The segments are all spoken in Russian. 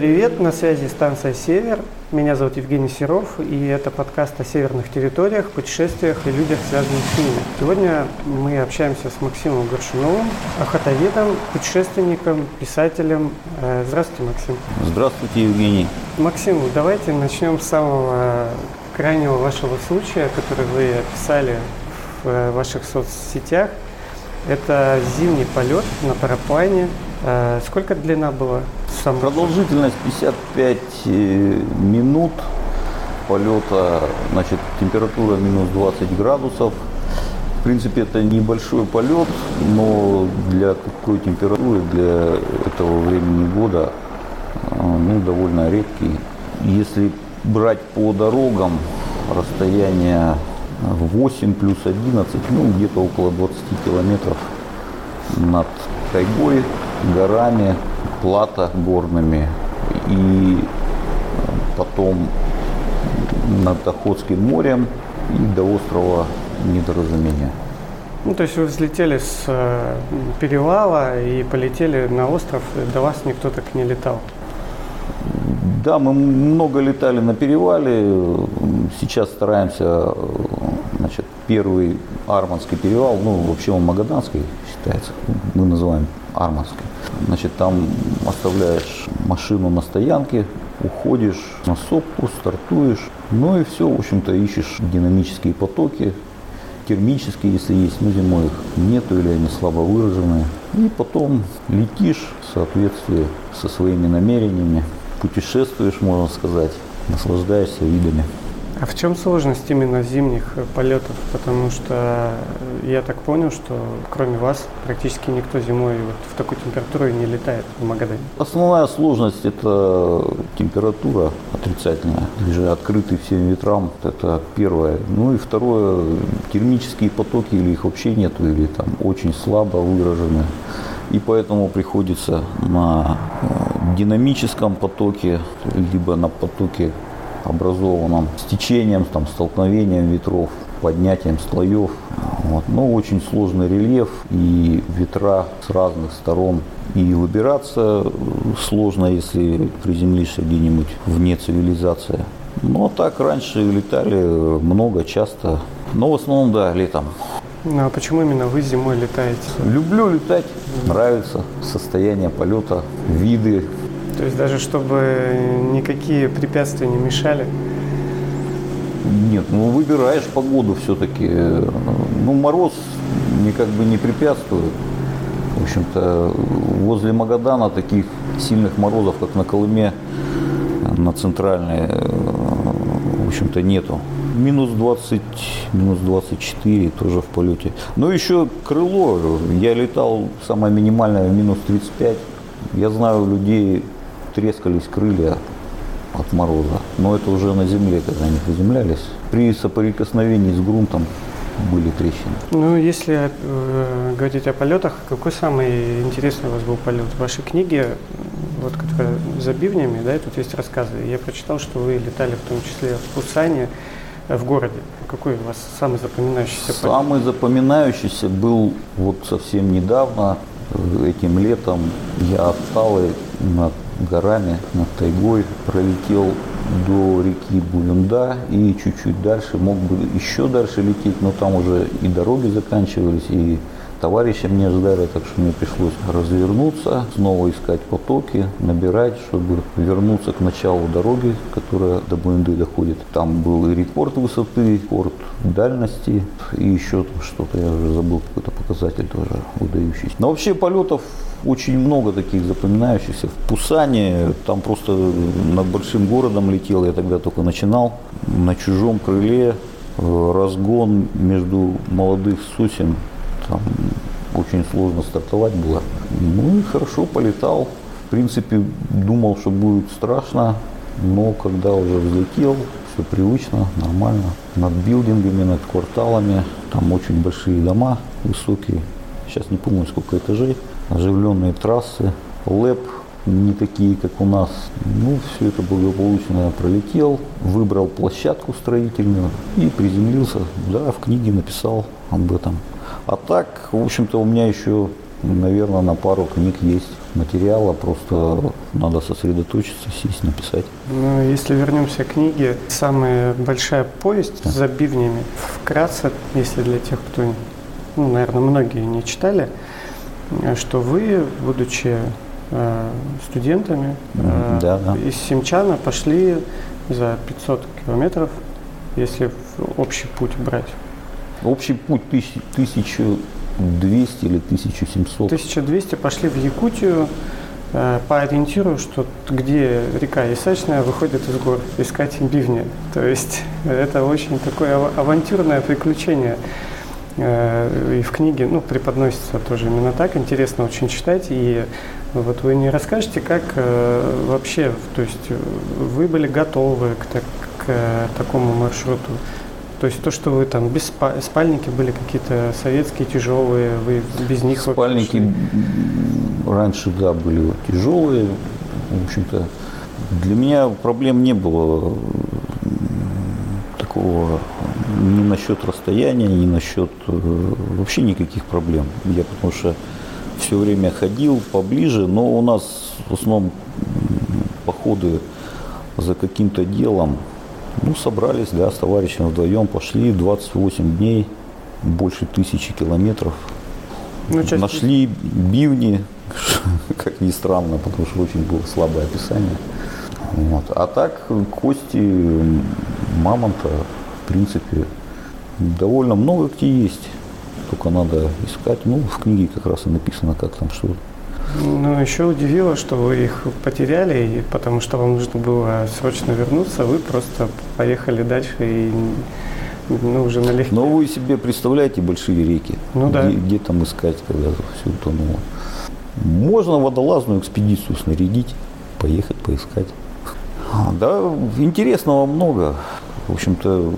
Привет, на связи станция «Север». Меня зовут Евгений Серов, и это подкаст о северных территориях, путешествиях и людях, связанных с ними. Сегодня мы общаемся с Максимом Горшуновым, охотоведом, путешественником, писателем. Э, здравствуйте, Максим. Здравствуйте, Евгений. Максим, давайте начнем с самого крайнего вашего случая, который вы описали в э, ваших соцсетях. Это зимний полет на параплане. Э, сколько длина была? Сам... Продолжительность 55 э, минут полета, значит, температура минус 20 градусов. В принципе, это небольшой полет, но для такой температуры, для этого времени года, ну, довольно редкий. Если брать по дорогам расстояние 8 плюс 11, ну где-то около 20 километров над тайгой, горами, плата горными и потом над Охотским морем и до острова Недоразумения. Ну, то есть вы взлетели с э, перевала и полетели на остров, до вас никто так не летал? Да, мы много летали на перевале. Сейчас стараемся, значит, первый Арманский перевал, ну, вообще он Магаданский считается, мы называем Арманский. Значит, там оставляешь машину на стоянке, уходишь на сопку, стартуешь, ну и все, в общем-то, ищешь динамические потоки, термические, если есть, но зимой их нету или они слабо выраженные. И потом летишь в соответствии со своими намерениями путешествуешь, можно сказать, наслаждаешься видами. А в чем сложность именно зимних полетов? Потому что я так понял, что кроме вас практически никто зимой вот в такую температуру не летает в Магадане. Основная сложность – это температура отрицательная. Или открытый всем ветрам – это первое. Ну и второе – термические потоки или их вообще нету, или там очень слабо выражены. И поэтому приходится на э, динамическом потоке, либо на потоке образованном с течением, там, столкновением ветров, поднятием слоев. Вот. Но очень сложный рельеф и ветра с разных сторон. И выбираться сложно, если приземлишься где-нибудь вне цивилизации. Но так раньше летали много, часто. Но в основном, да, летом. Ну а почему именно вы зимой летаете? Люблю летать, нравится состояние полета, виды. То есть даже чтобы никакие препятствия не мешали? Нет, ну выбираешь погоду все-таки. Ну мороз мне как бы не препятствует. В общем-то, возле Магадана таких сильных морозов, как на Колыме, на центральной, в общем-то, нету минус 20, минус 24 тоже в полете. Но еще крыло, я летал самое минимальное минус 35. Я знаю, людей трескались крылья от мороза. Но это уже на земле, когда они приземлялись. При соприкосновении с грунтом были трещины. Ну, если э, говорить о полетах, какой самый интересный у вас был полет? В вашей книге, вот которая за бивнями, да, тут есть рассказы. Я прочитал, что вы летали в том числе в Пусане в городе? Какой у вас самый запоминающийся полет? Самый запоминающийся был вот совсем недавно, э, этим летом. Я от Талы над горами, над тайгой пролетел до реки Булюнда и чуть-чуть дальше, мог бы еще дальше лететь, но там уже и дороги заканчивались, и товарища мне ждали, так что мне пришлось развернуться, снова искать потоки, набирать, чтобы вернуться к началу дороги, которая до Буэнды доходит. Там был и рекорд высоты, рекорд дальности и еще что-то, я уже забыл, какой-то показатель тоже выдающийся. Но вообще полетов очень много таких запоминающихся. В Пусане, там просто над большим городом летел, я тогда только начинал, на чужом крыле, э, разгон между молодых сосен там очень сложно стартовать было. Ну и хорошо полетал. В принципе, думал, что будет страшно, но когда уже взлетел, все привычно, нормально. Над билдингами, над кварталами, там очень большие дома, высокие. Сейчас не помню, сколько этажей. Оживленные трассы, лэп не такие, как у нас. Ну, все это благополучно я пролетел, выбрал площадку строительную и приземлился. Да, в книге написал об этом. А так, в общем-то, у меня еще наверное, на пару книг есть материала, просто надо сосредоточиться, сесть, написать. Ну, если вернемся к книге, самая большая повесть да. за бивнями. Вкратце, если для тех, кто, ну, наверное, многие не читали, что вы, будучи э, студентами э, да, да. из Симчана, пошли за 500 километров, если общий путь брать. Общий путь 1200 или 1700. 1200 пошли в Якутию э, по ориентиру, что где река Исачная выходит из гор, искать бивни. То есть это очень такое авантюрное приключение. Э, и в книге ну, преподносится тоже именно так. Интересно очень читать. И вот вы не расскажете, как э, вообще, то есть вы были готовы к, так, к такому маршруту? То есть то, что вы там без спа- спальники были какие-то советские тяжелые, вы без них спальники раньше да были тяжелые, в общем-то для меня проблем не было такого ни насчет расстояния, ни насчет э, вообще никаких проблем. Я потому что все время ходил поближе, но у нас в основном походы за каким-то делом. Ну, собрались, да, с товарищем вдвоем, пошли 28 дней, больше тысячи километров. Ну, часть... Нашли бивни, как ни странно, потому что очень было слабое описание. Вот. А так кости мамонта, принципе, довольно много где есть. Только надо искать. Ну, в книге как раз и написано, как там что. Ну, еще удивило, что вы их потеряли, и потому что вам нужно было срочно вернуться, вы просто поехали дальше и ну, уже налегке. Но вы себе представляете большие реки? Ну да. Где, где там искать, когда все утонуло? Можно водолазную экспедицию снарядить, поехать, поискать. Да, интересного много. В общем-то,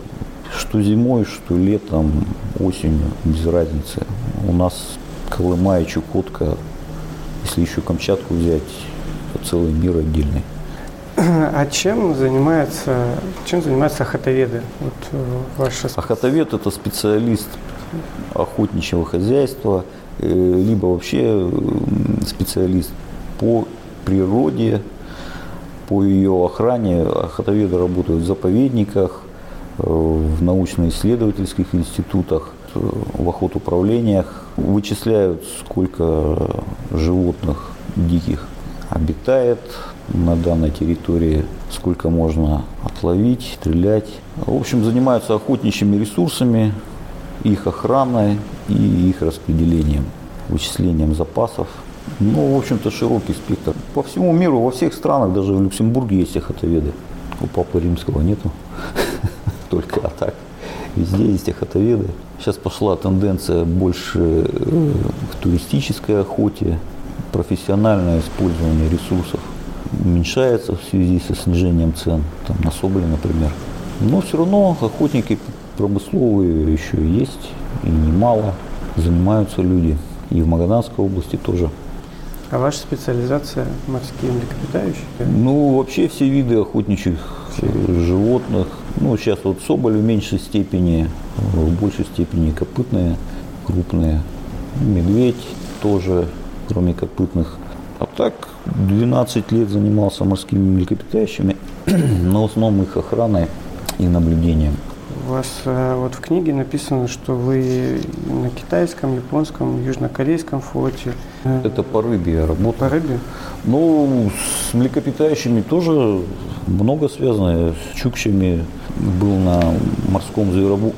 что зимой, что летом, осенью, без разницы. У нас Колыма и Чукотка, если еще Камчатку взять, это целый мир отдельный. А чем занимаются, чем занимаются охотоведы? Вот э, ваша... Охотовед – это специалист охотничьего хозяйства, э, либо вообще специалист по природе, по ее охране. Охотоведы работают в заповедниках, в научно-исследовательских институтах, в охотуправлениях вычисляют, сколько животных диких обитает на данной территории, сколько можно отловить, стрелять. В общем, занимаются охотничьими ресурсами, их охраной и их распределением, вычислением запасов. Ну, в общем-то, широкий спектр. По всему миру, во всех странах, даже в Люксембурге есть охотоведы. У Папы Римского нету только, а так везде есть охотоведы. Сейчас пошла тенденция больше э, к туристической охоте, профессиональное использование ресурсов уменьшается в связи со снижением цен, там, на соболи, например. Но все равно охотники промысловые еще есть, и немало занимаются люди. И в Магаданской области тоже. А ваша специализация морские млекопитающие? Ну, вообще все виды охотничьих животных. Ну, сейчас вот соболь в меньшей степени, в большей степени копытные, крупные. Медведь тоже, кроме копытных. А так 12 лет занимался морскими млекопитающими, но в основном их охраной и наблюдением. У вас э, вот в книге написано, что вы на китайском, японском, южнокорейском флоте. Это по рыбе я работаю. По рыбе? Ну, с млекопитающими тоже много связано. С чукчами был на морском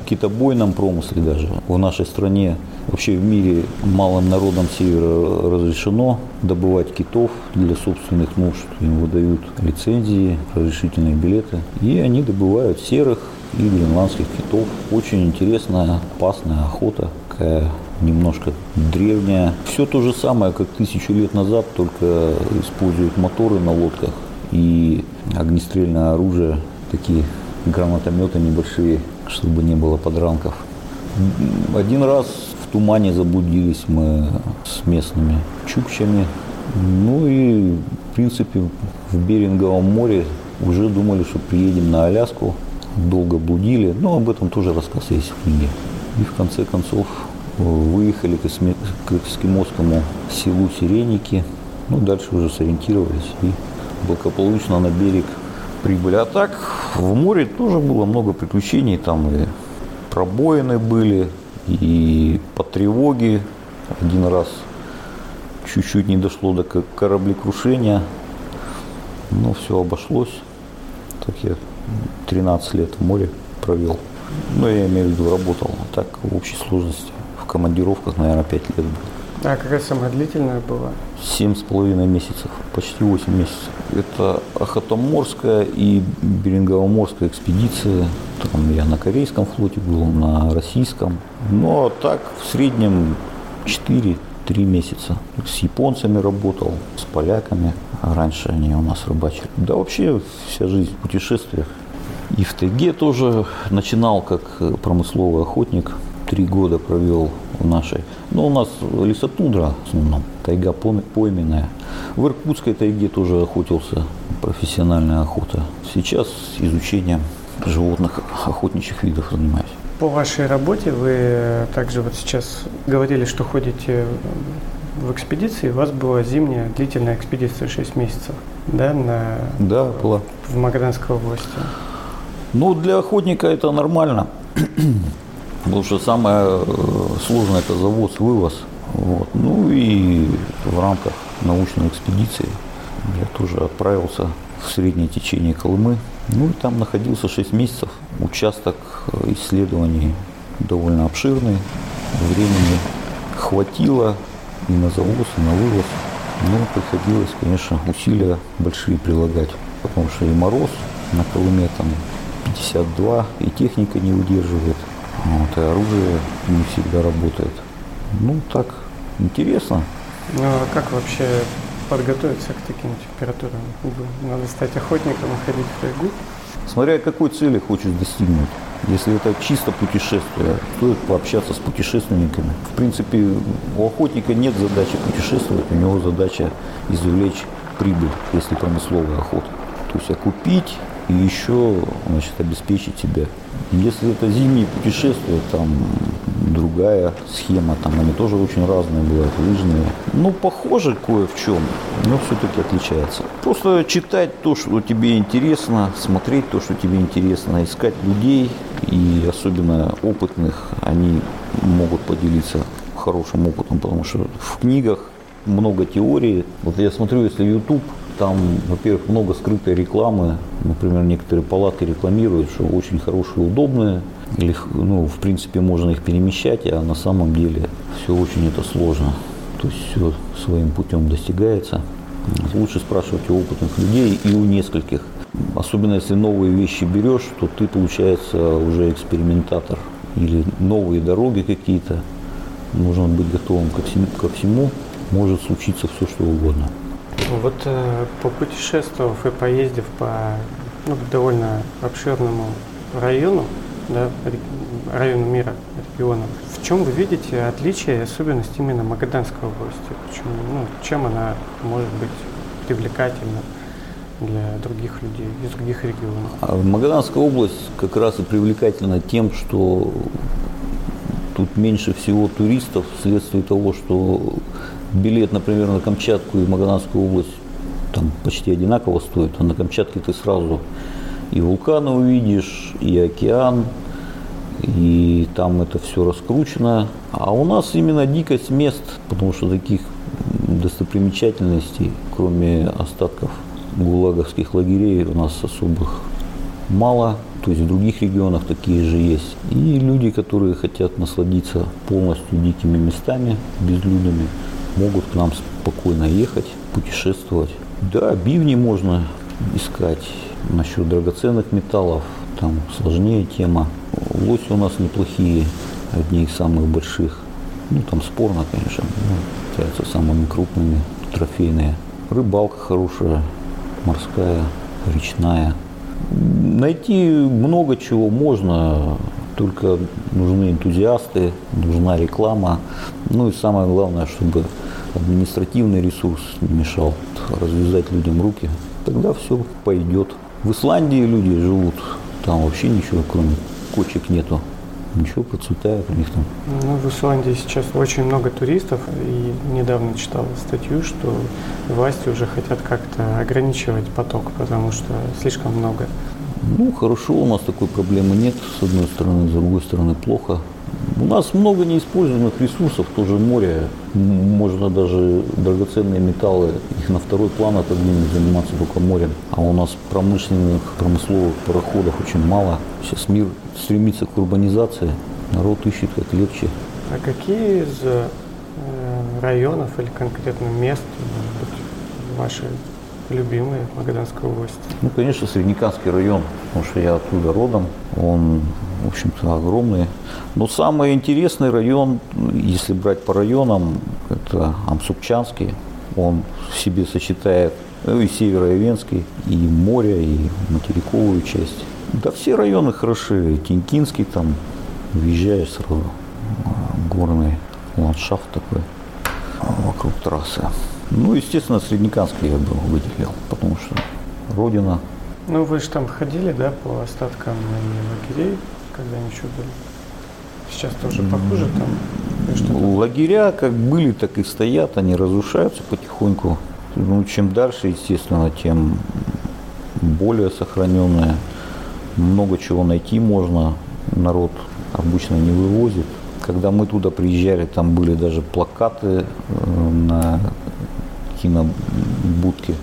китобойном промысле даже. В нашей стране, вообще в мире малым народам севера разрешено добывать китов для собственных нужд. Им выдают лицензии, разрешительные билеты. И они добывают серых, и гренландских китов. Очень интересная, опасная охота, такая немножко древняя. Все то же самое, как тысячу лет назад, только используют моторы на лодках и огнестрельное оружие, такие гранатометы небольшие, чтобы не было подранков. Один раз в тумане заблудились мы с местными чукчами. Ну и, в принципе, в Беринговом море уже думали, что приедем на Аляску долго блудили, но об этом тоже рассказ есть в книге. И в конце концов выехали к эскимосскому селу Сиреники. Ну, дальше уже сориентировались и благополучно на берег прибыли. А так в море тоже было много приключений. Там и пробоины были, и по тревоге один раз чуть-чуть не дошло до кораблекрушения, но все обошлось. Так я 13 лет в море провел. Ну, я имею в виду, работал. Так, в общей сложности, в командировках, наверное, 5 лет был. А какая самая длительная была? Семь с половиной месяцев, почти восемь месяцев. Это Охотоморская и Беринговоморская экспедиция. Там я на корейском флоте был, на российском. А так, в среднем 4 три месяца. С японцами работал, с поляками. А раньше они у нас рыбачили. Да вообще вся жизнь в путешествиях. И в тайге тоже начинал как промысловый охотник три года провел в нашей. Ну, у нас лесотундра в основном, тайга пойменная. В Иркутской тайге тоже охотился, профессиональная охота. Сейчас изучением животных, охотничьих видов занимаюсь. По вашей работе вы также вот сейчас говорили, что ходите в экспедиции. У вас была зимняя длительная экспедиция 6 месяцев, да, на... Да, была. В Магаданской области. Ну, для охотника это нормально. Потому что самое э, сложное это завоз, вывоз. Вот. Ну и в рамках научной экспедиции я тоже отправился в среднее течение Колымы. Ну и там находился 6 месяцев. Участок э, исследований довольно обширный. Времени хватило и на завоз, и на вывоз. Но приходилось, конечно, усилия большие прилагать. Потому что и мороз на Колыме там 52, и техника не выдерживает. Вот, и оружие не всегда работает. Ну, так, интересно. Ну, а как вообще подготовиться к таким температурам? Надо стать охотником и ходить в тайгу? Смотря какой цели хочешь достигнуть. Если это чисто путешествие, стоит пообщаться с путешественниками. В принципе, у охотника нет задачи путешествовать, у него задача извлечь прибыль, если промысловая охота. То есть окупить и еще значит, обеспечить себя. Если это зимние путешествия, там другая схема, там они тоже очень разные бывают, лыжные. Ну, похоже кое в чем, но все-таки отличается. Просто читать то, что тебе интересно, смотреть то, что тебе интересно, искать людей, и особенно опытных, они могут поделиться хорошим опытом, потому что в книгах много теории. Вот я смотрю, если YouTube там, во-первых, много скрытой рекламы. Например, некоторые палатки рекламируют, что очень хорошие, удобные. Или, ну, в принципе, можно их перемещать, а на самом деле все очень это сложно. То есть все своим путем достигается. Лучше спрашивать у опытных людей и у нескольких. Особенно если новые вещи берешь, то ты, получается, уже экспериментатор. Или новые дороги какие-то. Нужно быть готовым ко всему, ко всему. Может случиться все, что угодно. Вот э, попутешествовав и поездив по ну, довольно обширному району, да, району мира, региона, в чем вы видите отличие и особенность именно Магаданской области? Почему, ну, чем она может быть привлекательна для других людей из других регионов? А Магаданская область как раз и привлекательна тем, что тут меньше всего туристов вследствие того, что билет, например, на Камчатку и Магаданскую область там почти одинаково стоит, а на Камчатке ты сразу и вулканы увидишь, и океан, и там это все раскручено. А у нас именно дикость мест, потому что таких достопримечательностей, кроме остатков гулаговских лагерей, у нас особых мало. То есть в других регионах такие же есть. И люди, которые хотят насладиться полностью дикими местами, безлюдными, могут к нам спокойно ехать, путешествовать. Да, бивни можно искать. Насчет драгоценных металлов, там сложнее тема. Лоси у нас неплохие, одни из самых больших. Ну, там спорно, конечно, но являются самыми крупными, трофейные. Рыбалка хорошая, морская, речная. Найти много чего можно, только нужны энтузиасты, нужна реклама. Ну и самое главное, чтобы административный ресурс не мешал развязать людям руки. Тогда все пойдет. В Исландии люди живут, там вообще ничего, кроме кочек нету. ничего, процветает у них там. Ну, в Исландии сейчас очень много туристов, и недавно читал статью, что власти уже хотят как-то ограничивать поток, потому что слишком много. Ну, хорошо, у нас такой проблемы нет, с одной стороны, с другой стороны, плохо. У нас много неиспользованных ресурсов, тоже море. Можно даже драгоценные металлы, их на второй план отодвинуть, заниматься только морем. А у нас промышленных, промысловых пароходов очень мало. Сейчас мир стремится к урбанизации, народ ищет как легче. А какие из э, районов или конкретно мест ваши любимые Магаданской области? Ну, конечно, Среднеканский район, потому что я оттуда родом. Он в общем-то, огромные. Но самый интересный район, если брать по районам, это Амсукчанский. Он в себе сочетает ну, и Северо-Ивенский, и море, и материковую часть. Да все районы хороши. Тинькинский там, въезжаешь сразу, горный ландшафт такой вокруг трассы. Ну, естественно, Среднеканский я бы выделил, потому что родина. Ну, вы же там ходили, да, по остаткам лагерей? когда они еще были? Сейчас тоже похуже там? Лагеря как были, так и стоят, они разрушаются потихоньку. Ну, чем дальше, естественно, тем более сохраненные. Много чего найти можно. Народ обычно не вывозит. Когда мы туда приезжали, там были даже плакаты э, на кинобудке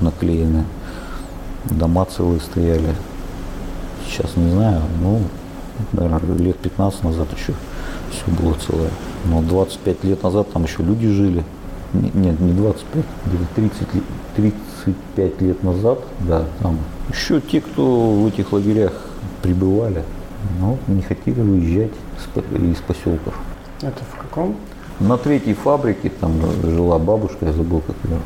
наклеены. Дома целые стояли. Сейчас не знаю, ну, наверное, лет 15 назад еще все было целое. Но 25 лет назад там еще люди жили. Нет, не 25, где-то 30, 35 лет назад, да, там еще те, кто в этих лагерях пребывали, но не хотели выезжать из поселков. Это в каком? На третьей фабрике там жила бабушка, я забыл, как ее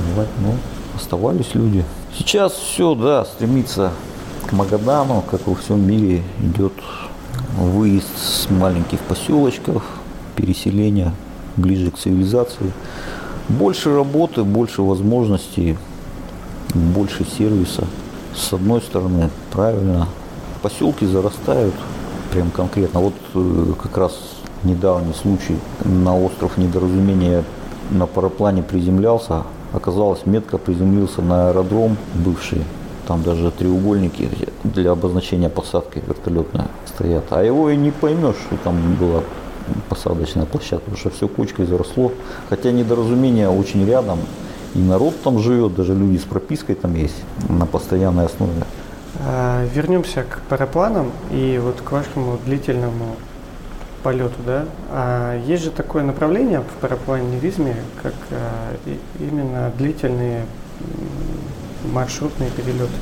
называть, но оставались люди. Сейчас все, да, стремится к Магадану, как во всем мире, идет выезд с маленьких поселочков, переселение ближе к цивилизации. Больше работы, больше возможностей, больше сервиса. С одной стороны, правильно, поселки зарастают прям конкретно. Вот э, как раз недавний случай на остров недоразумения на параплане приземлялся. Оказалось, метко приземлился на аэродром бывший там даже треугольники для обозначения посадки вертолетной стоят. А его и не поймешь, что там была посадочная площадка, потому что все кучкой заросло. Хотя недоразумение очень рядом. И народ там живет, даже люди с пропиской там есть на постоянной основе. А, вернемся к парапланам и вот к вашему длительному полету, да? А есть же такое направление в парапланеризме, как а, именно длительные маршрутные перелеты.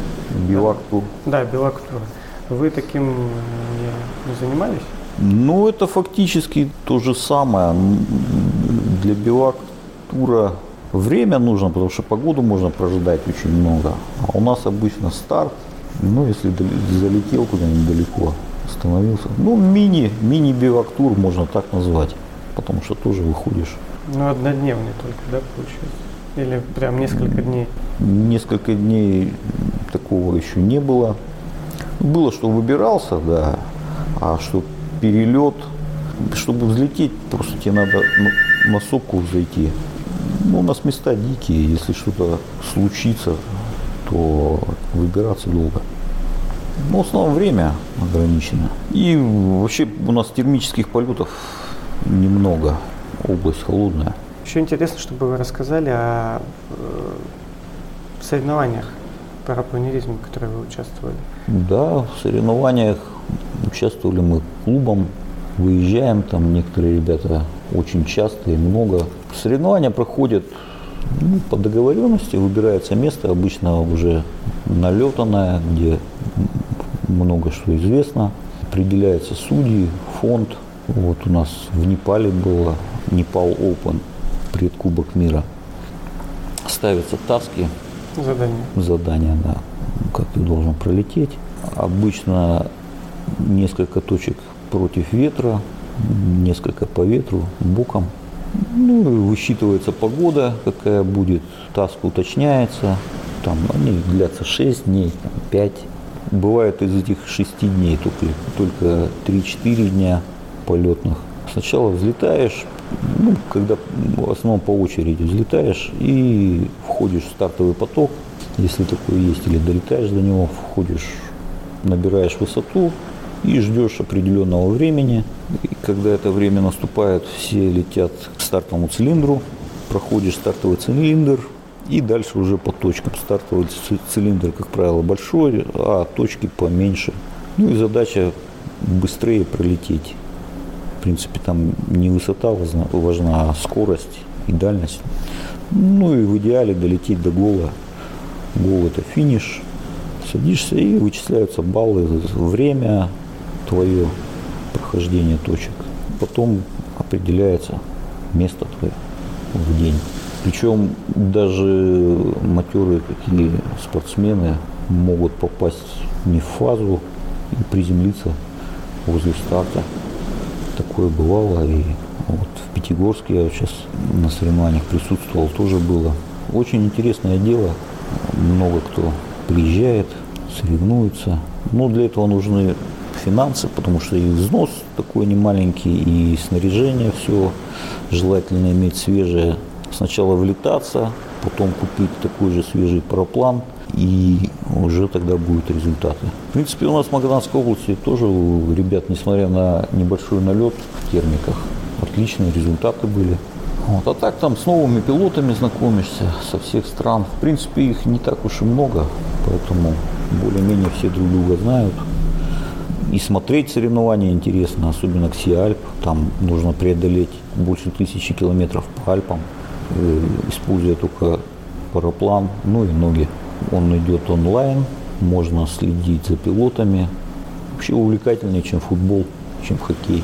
Билактур. Да, Билактур. Вы таким не, не занимались? Ну, это фактически то же самое. Для Билактура время нужно, потому что погоду можно прожидать очень много. А у нас обычно старт, ну, если залетел куда-нибудь далеко, остановился. Ну, мини, мини-бивактур можно так назвать, потому что тоже выходишь. Ну, однодневный только, да, получается? Или прям несколько дней? Несколько дней такого еще не было. Было, что выбирался, да, а что перелет, чтобы взлететь, просто тебе надо на сопку зайти. Ну, у нас места дикие, если что-то случится, то выбираться долго. Но в основном время ограничено. И вообще у нас термических полетов немного. Область холодная. Еще интересно, чтобы вы рассказали о э, соревнованиях по в которых вы участвовали. Да, в соревнованиях участвовали мы клубом, выезжаем, там некоторые ребята очень часто и много. Соревнования проходят ну, по договоренности, выбирается место, обычно уже налетанное, где много что известно. Определяются судьи, фонд. Вот у нас в Непале было Непал Open – предкубок мира. Ставятся таски. Задания. Задания, да. Как ты должен пролететь. Обычно несколько точек против ветра, несколько по ветру, боком. Ну высчитывается погода, какая будет, таск уточняется. Там они длятся 6 дней, 5. Бывает из этих шести дней только, только 3-4 дня полетных. Сначала взлетаешь, ну, когда в основном по очереди взлетаешь и входишь в стартовый поток, если такое есть, или долетаешь до него, входишь, набираешь высоту и ждешь определенного времени. И когда это время наступает, все летят к стартовому цилиндру, проходишь стартовый цилиндр, и дальше уже по точкам. Стартовый цилиндр, как правило, большой, а точки поменьше. Ну и задача быстрее пролететь. В принципе, там не высота важна, важна а скорость и дальность. Ну и в идеале долететь до гола. Гол это финиш. Садишься и вычисляются баллы, время твое, прохождение точек. Потом определяется место твое в день. Причем даже матерые какие спортсмены могут попасть не в фазу и приземлиться возле старта. Такое бывало и вот в Пятигорске я сейчас на соревнованиях присутствовал, тоже было. Очень интересное дело, много кто приезжает, соревнуется. Но для этого нужны финансы, потому что и взнос такой немаленький, и снаряжение все желательно иметь свежее сначала влетаться, потом купить такой же свежий параплан, и уже тогда будут результаты. В принципе, у нас в Магаданской области тоже у ребят, несмотря на небольшой налет в термиках, отличные результаты были. Вот. А так там с новыми пилотами знакомишься со всех стран. В принципе, их не так уж и много, поэтому более-менее все друг друга знают. И смотреть соревнования интересно, особенно к Альп. Там нужно преодолеть больше тысячи километров по Альпам. Э, используя только параплан, ну и ноги. Он идет онлайн, можно следить за пилотами. Вообще увлекательнее, чем футбол, чем хоккей.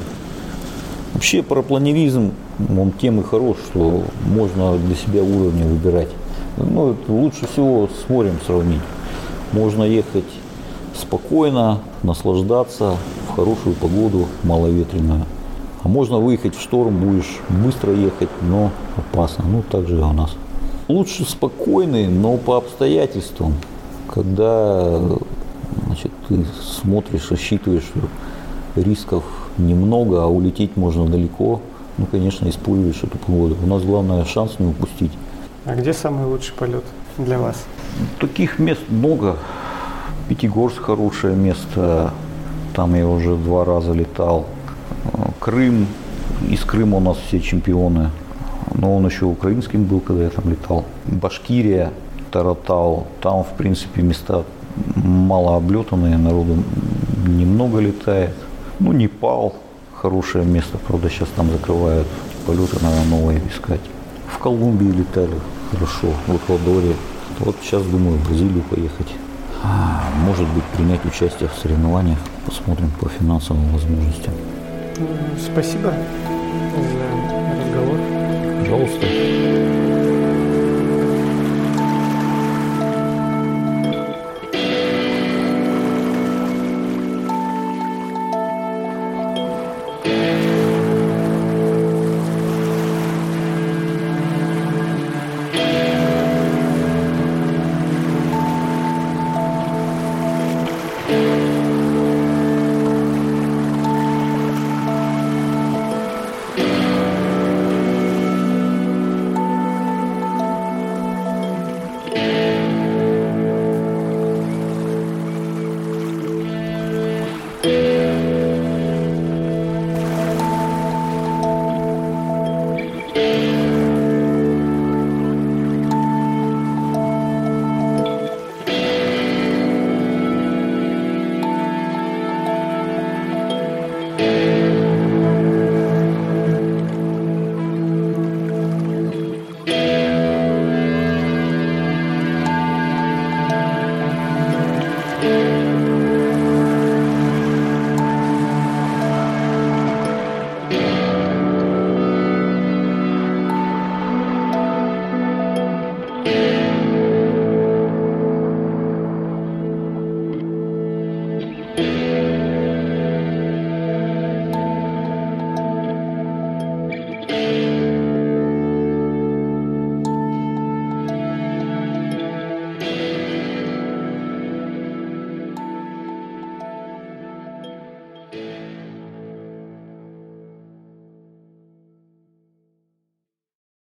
Вообще парапланеризм, он тем и хорош, что можно для себя уровни выбирать. Ну, лучше всего с морем сравнить. Можно ехать спокойно, наслаждаться в хорошую погоду, маловетренную. А можно выехать в шторм, будешь быстро ехать, но опасно. Ну, так же и у нас. Лучше спокойный, но по обстоятельствам. Когда значит, ты смотришь, рассчитываешь, что рисков немного, а улететь можно далеко, ну, конечно, используешь эту погоду. У нас главное шанс не упустить. А где самый лучший полет для вас? Таких мест много. Пятигорск хорошее место. Там я уже два раза летал. Крым, из Крыма у нас все чемпионы, но он еще украинским был, когда я там летал. Башкирия, Таратау, там, в принципе, места мало облетанные, народу немного летает. Ну, Непал, хорошее место, правда, сейчас там закрывают полеты, надо новые искать. В Колумбии летали хорошо, в Эквадоре. Вот сейчас думаю в Бразилию поехать. А, может быть, принять участие в соревнованиях. Посмотрим по финансовым возможностям. Спасибо за разговор. Пожалуйста.